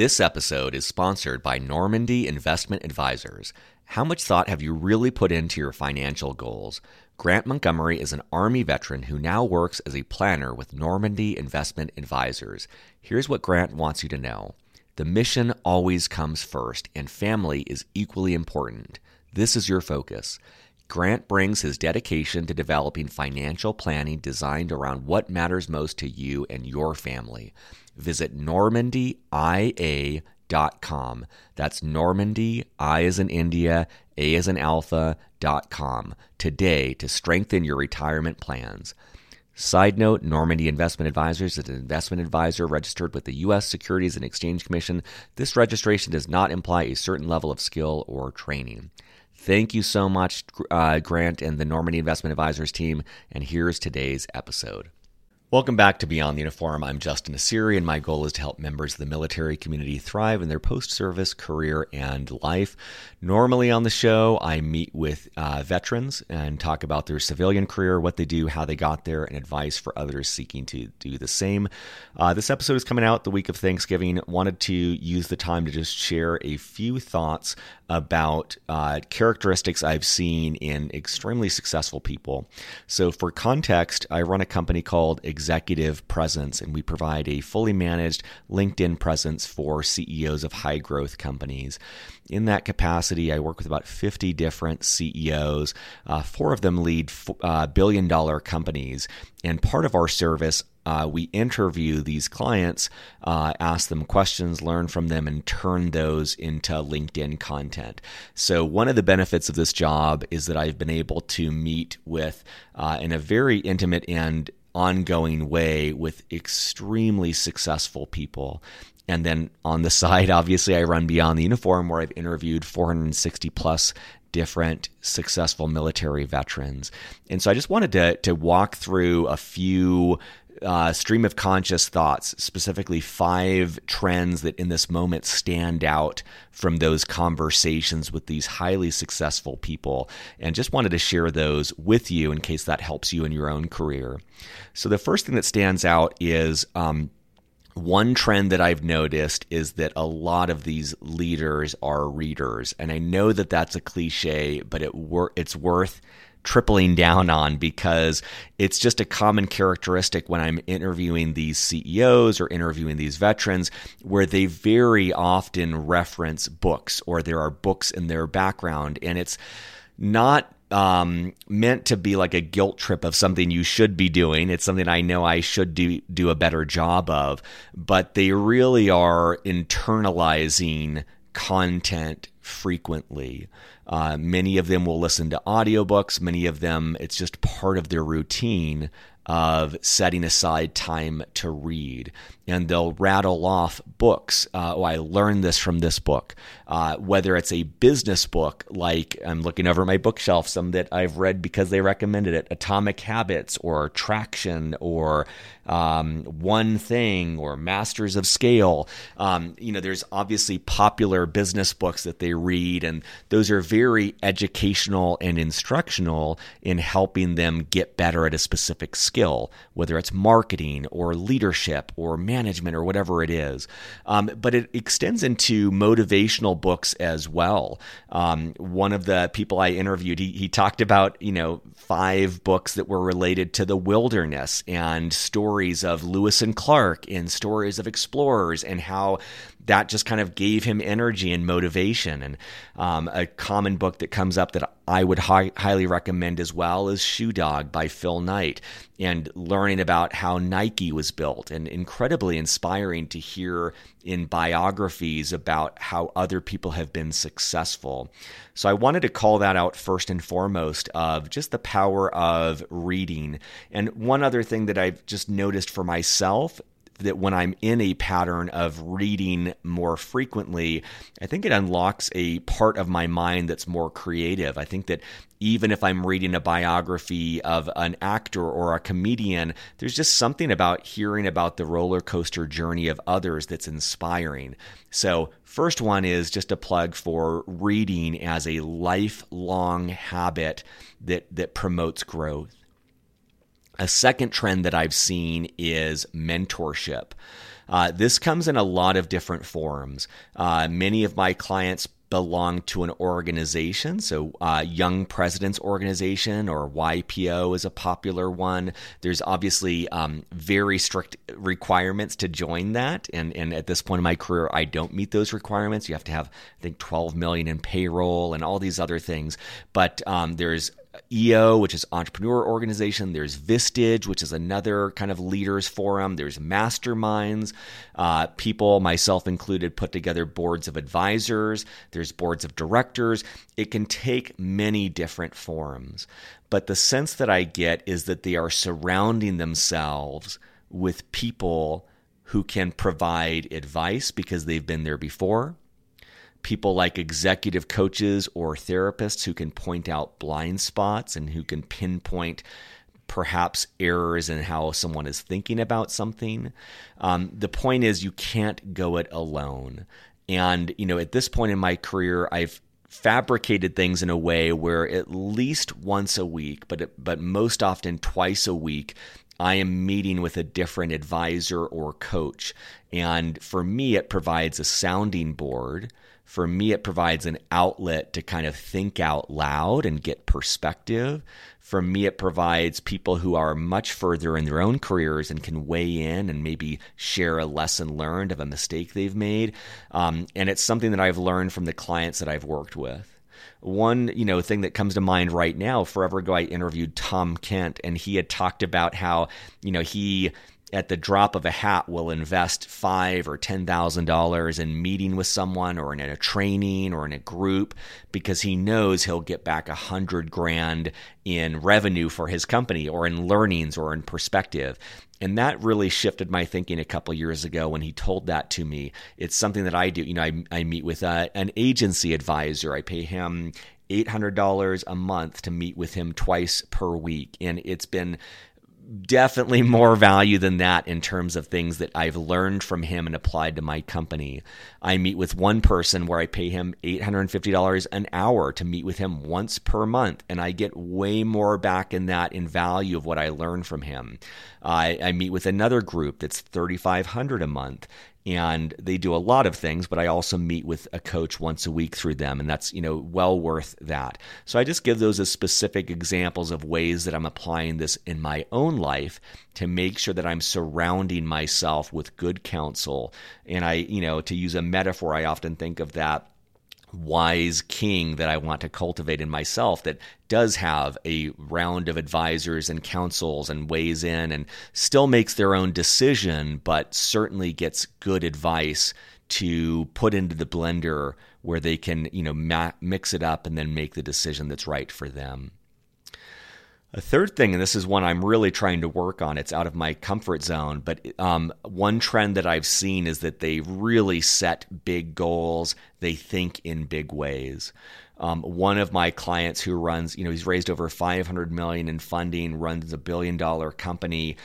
This episode is sponsored by Normandy Investment Advisors. How much thought have you really put into your financial goals? Grant Montgomery is an Army veteran who now works as a planner with Normandy Investment Advisors. Here's what Grant wants you to know the mission always comes first, and family is equally important. This is your focus. Grant brings his dedication to developing financial planning designed around what matters most to you and your family. Visit normandyia.com. That's Normandy, I as in India, A as in Alpha, dot com today to strengthen your retirement plans. Side note Normandy Investment Advisors is an investment advisor registered with the U.S. Securities and Exchange Commission. This registration does not imply a certain level of skill or training. Thank you so much, uh, Grant and the Normandy Investment Advisors team. And here's today's episode. Welcome back to Beyond the Uniform. I'm Justin Nassiri, and my goal is to help members of the military community thrive in their post service career and life. Normally on the show, I meet with uh, veterans and talk about their civilian career, what they do, how they got there, and advice for others seeking to do the same. Uh, this episode is coming out the week of Thanksgiving. Wanted to use the time to just share a few thoughts about uh, characteristics I've seen in extremely successful people. So, for context, I run a company called Executive Presence, and we provide a fully managed LinkedIn presence for CEOs of high growth companies. In that capacity, I work with about 50 different CEOs. Uh, four of them lead uh, billion dollar companies. And part of our service uh, we interview these clients, uh, ask them questions, learn from them, and turn those into LinkedIn content. So, one of the benefits of this job is that I've been able to meet with, uh, in a very intimate and ongoing way, with extremely successful people. And then on the side, obviously, I run Beyond the Uniform, where I've interviewed 460 plus different successful military veterans. And so I just wanted to, to walk through a few uh, stream of conscious thoughts, specifically five trends that in this moment stand out from those conversations with these highly successful people. And just wanted to share those with you in case that helps you in your own career. So, the first thing that stands out is um, one trend that I've noticed is that a lot of these leaders are readers. And I know that that's a cliche, but it wor- it's worth tripling down on because it's just a common characteristic when I'm interviewing these CEOs or interviewing these veterans where they very often reference books or there are books in their background. And it's not um, meant to be like a guilt trip of something you should be doing. It's something I know I should do do a better job of, but they really are internalizing content frequently. Uh, many of them will listen to audiobooks. Many of them, it's just part of their routine of setting aside time to read. And they'll rattle off books. Uh, oh, I learned this from this book. Uh, whether it's a business book, like I'm looking over my bookshelf, some that I've read because they recommended it Atomic Habits or Traction or um, One Thing or Masters of Scale. Um, you know, there's obviously popular business books that they read, and those are very educational and instructional in helping them get better at a specific skill, whether it's marketing or leadership or management or whatever it is. Um, but it extends into motivational books as well. Um, one of the people I interviewed, he, he talked about, you know, five books that were related to the wilderness and stories of Lewis and Clark and stories of explorers and how that just kind of gave him energy and motivation. And um, a common book that comes up that I would hi- highly recommend as well is Shoe Dog by Phil Knight and learning about how Nike was built and incredibly inspiring to hear in biographies about how other people have been successful. So I wanted to call that out first and foremost of just the power of reading. And one other thing that I've just noticed for myself that when I'm in a pattern of reading more frequently, I think it unlocks a part of my mind that's more creative. I think that even if I'm reading a biography of an actor or a comedian, there's just something about hearing about the roller coaster journey of others that's inspiring. So, first one is just a plug for reading as a lifelong habit that that promotes growth. A second trend that I've seen is mentorship. Uh, this comes in a lot of different forms. Uh, many of my clients belong to an organization. So, uh, Young Presidents Organization or YPO is a popular one. There's obviously um, very strict requirements to join that, and and at this point in my career, I don't meet those requirements. You have to have, I think, 12 million in payroll and all these other things. But um, there's EO, which is entrepreneur organization. There's Vistage, which is another kind of leaders forum. There's masterminds. Uh, people, myself included, put together boards of advisors. There's boards of directors. It can take many different forms. But the sense that I get is that they are surrounding themselves with people who can provide advice because they've been there before people like executive coaches or therapists who can point out blind spots and who can pinpoint perhaps errors in how someone is thinking about something. Um, the point is, you can't go it alone. And, you know, at this point in my career, I've fabricated things in a way where at least once a week, but but most often twice a week, I am meeting with a different advisor or coach. And for me, it provides a sounding board for me, it provides an outlet to kind of think out loud and get perspective. For me, it provides people who are much further in their own careers and can weigh in and maybe share a lesson learned of a mistake they've made. Um, and it's something that I've learned from the clients that I've worked with one you know thing that comes to mind right now forever ago i interviewed tom kent and he had talked about how you know he at the drop of a hat will invest five or ten thousand dollars in meeting with someone or in a training or in a group because he knows he'll get back a hundred grand in revenue for his company or in learnings or in perspective and that really shifted my thinking a couple years ago when he told that to me. It's something that I do. You know, I, I meet with a, uh, an agency advisor. I pay him $800 a month to meet with him twice per week. And it's been definitely more value than that in terms of things that I've learned from him and applied to my company. I meet with one person where I pay him $850 an hour to meet with him once per month, and I get way more back in that in value of what I learned from him. I, I meet with another group that's 3,500 a month and they do a lot of things but i also meet with a coach once a week through them and that's you know well worth that. So i just give those as specific examples of ways that i'm applying this in my own life to make sure that i'm surrounding myself with good counsel. And i you know to use a metaphor i often think of that wise king that I want to cultivate in myself that does have a round of advisors and counsels and weighs in and still makes their own decision, but certainly gets good advice to put into the blender where they can, you know, ma- mix it up and then make the decision that's right for them. A third thing, and this is one I'm really trying to work on, it's out of my comfort zone, but um, one trend that I've seen is that they really set big goals. They think in big ways. Um, one of my clients who runs, you know, he's raised over 500 million in funding, runs a billion dollar company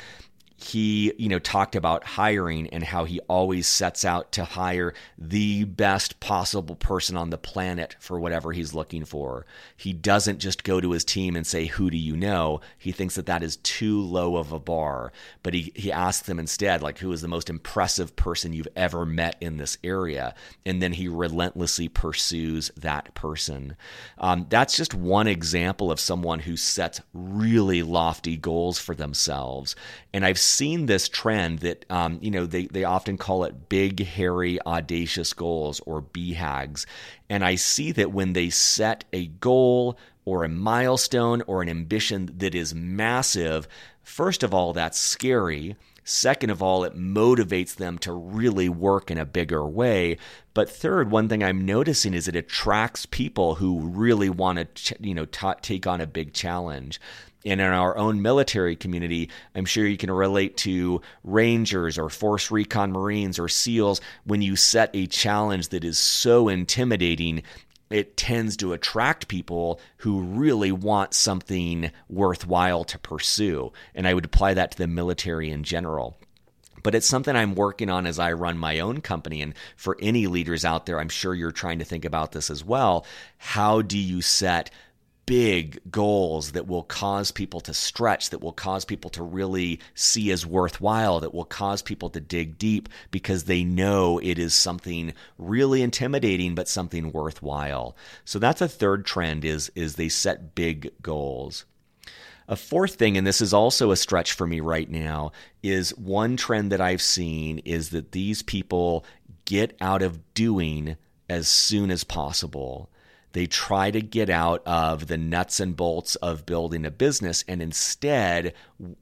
he you know talked about hiring and how he always sets out to hire the best possible person on the planet for whatever he's looking for. He doesn't just go to his team and say who do you know? He thinks that that is too low of a bar. But he he asks them instead like who is the most impressive person you've ever met in this area? And then he relentlessly pursues that person. Um, that's just one example of someone who sets really lofty goals for themselves. And i've seen this trend that um, you know they, they often call it big hairy audacious goals or BHAGs and i see that when they set a goal or a milestone or an ambition that is massive first of all that's scary Second of all, it motivates them to really work in a bigger way. But third, one thing I'm noticing is it attracts people who really want to, you know, t- take on a big challenge. And in our own military community, I'm sure you can relate to Rangers or Force Recon Marines or SEALs. When you set a challenge that is so intimidating, it tends to attract people who really want something worthwhile to pursue. And I would apply that to the military in general but it's something I'm working on as I run my own company. And for any leaders out there, I'm sure you're trying to think about this as well. How do you set big goals that will cause people to stretch, that will cause people to really see as worthwhile, that will cause people to dig deep because they know it is something really intimidating, but something worthwhile. So that's a third trend is, is they set big goals. A fourth thing, and this is also a stretch for me right now, is one trend that I've seen is that these people get out of doing as soon as possible. They try to get out of the nuts and bolts of building a business and instead,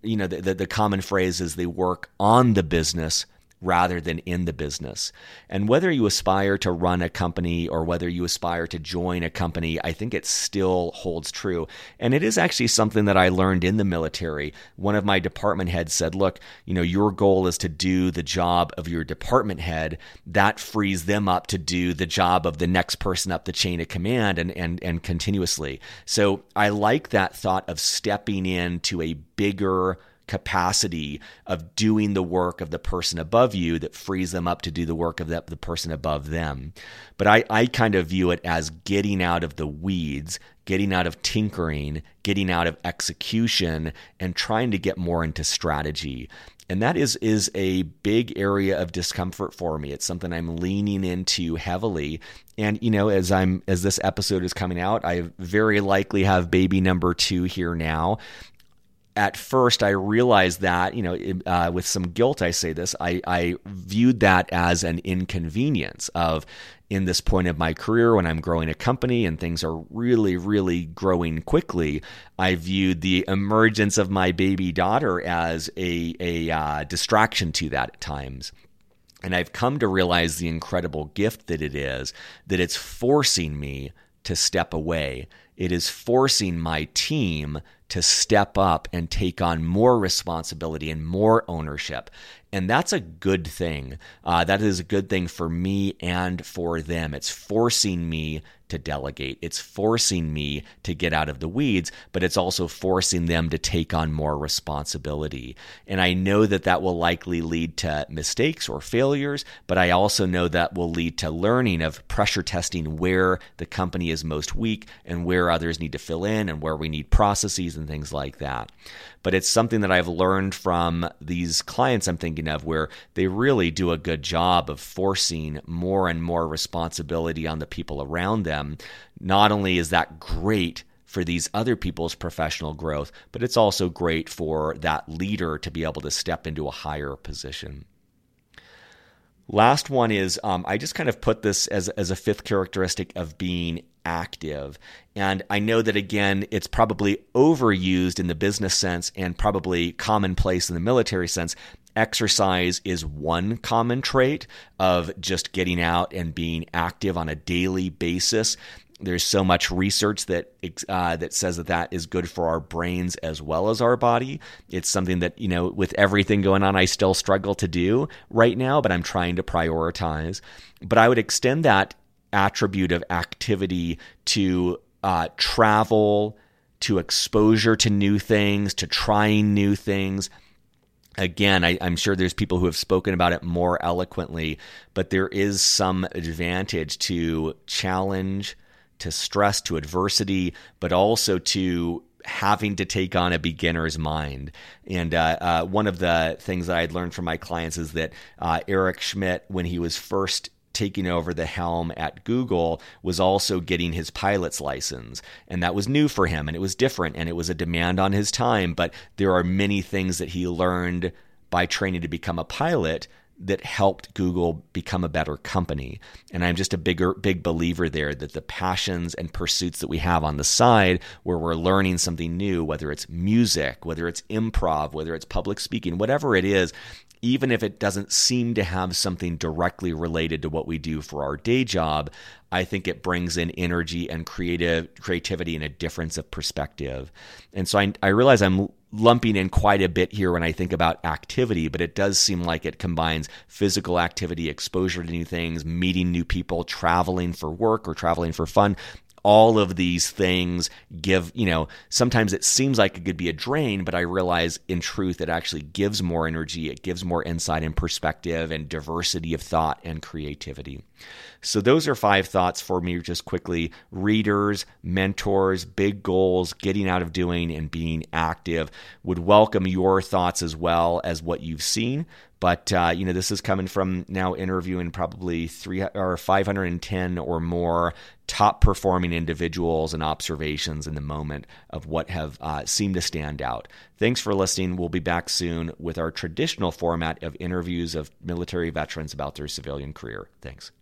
you know, the, the, the common phrase is they work on the business rather than in the business. And whether you aspire to run a company or whether you aspire to join a company, I think it still holds true. And it is actually something that I learned in the military. One of my department heads said, Look, you know, your goal is to do the job of your department head. That frees them up to do the job of the next person up the chain of command and, and, and continuously. So I like that thought of stepping into a bigger, capacity of doing the work of the person above you that frees them up to do the work of the, the person above them. But I, I kind of view it as getting out of the weeds, getting out of tinkering, getting out of execution, and trying to get more into strategy. And that is is a big area of discomfort for me. It's something I'm leaning into heavily. And you know, as I'm as this episode is coming out, I very likely have baby number two here now at first I realized that, you know, uh, with some guilt, I say this, I, I viewed that as an inconvenience of in this point of my career when I'm growing a company and things are really, really growing quickly. I viewed the emergence of my baby daughter as a, a uh, distraction to that at times. And I've come to realize the incredible gift that it is that it's forcing me to step away. It is forcing my team to step up and take on more responsibility and more ownership. And that's a good thing. Uh, that is a good thing for me and for them. It's forcing me to delegate. It's forcing me to get out of the weeds, but it's also forcing them to take on more responsibility. And I know that that will likely lead to mistakes or failures, but I also know that will lead to learning of pressure testing where the company is most weak and where others need to fill in and where we need processes and things like that but it's something that I've learned from these clients I'm thinking of where they really do a good job of forcing more and more responsibility on the people around them. Not only is that great for these other people's professional growth, but it's also great for that leader to be able to step into a higher position. Last one is um, I just kind of put this as, as a fifth characteristic of being active. And I know that again, it's probably overused in the business sense and probably commonplace in the military sense. Exercise is one common trait of just getting out and being active on a daily basis. There's so much research that uh, that says that that is good for our brains as well as our body. It's something that you know, with everything going on, I still struggle to do right now, but I'm trying to prioritize. But I would extend that attribute of activity to uh, travel, to exposure to new things, to trying new things. Again, I, am sure there's people who have spoken about it more eloquently, but there is some advantage to challenge, to stress, to adversity, but also to having to take on a beginner's mind. And uh, uh, one of the things that I had learned from my clients is that uh, Eric Schmidt, when he was first taking over the helm at Google was also getting his pilot's license. And that was new for him and it was different and it was a demand on his time. But there are many things that he learned by training to become a pilot that helped Google become a better company. And I'm just a bigger big believer there that the passions and pursuits that we have on the side where we're learning something new, whether it's music, whether it's improv, whether it's public speaking, whatever it is, even if it doesn't seem to have something directly related to what we do for our day job, I think it brings in energy and creative creativity and a difference of perspective. And so I, I realize I'm lumping in quite a bit here when I think about activity, but it does seem like it combines physical activity, exposure to new things, meeting new people, traveling for work or traveling for fun, all of these things give, you know, sometimes it seems like it could be a drain, but I realize in truth it actually gives more energy, it gives more insight and perspective and diversity of thought and creativity. So, those are five thoughts for me, just quickly readers, mentors, big goals, getting out of doing, and being active. Would welcome your thoughts as well as what you've seen. But uh, you know, this is coming from now interviewing probably three or 510 or more top performing individuals and observations in the moment of what have uh, seemed to stand out. Thanks for listening. We'll be back soon with our traditional format of interviews of military veterans about their civilian career. Thanks.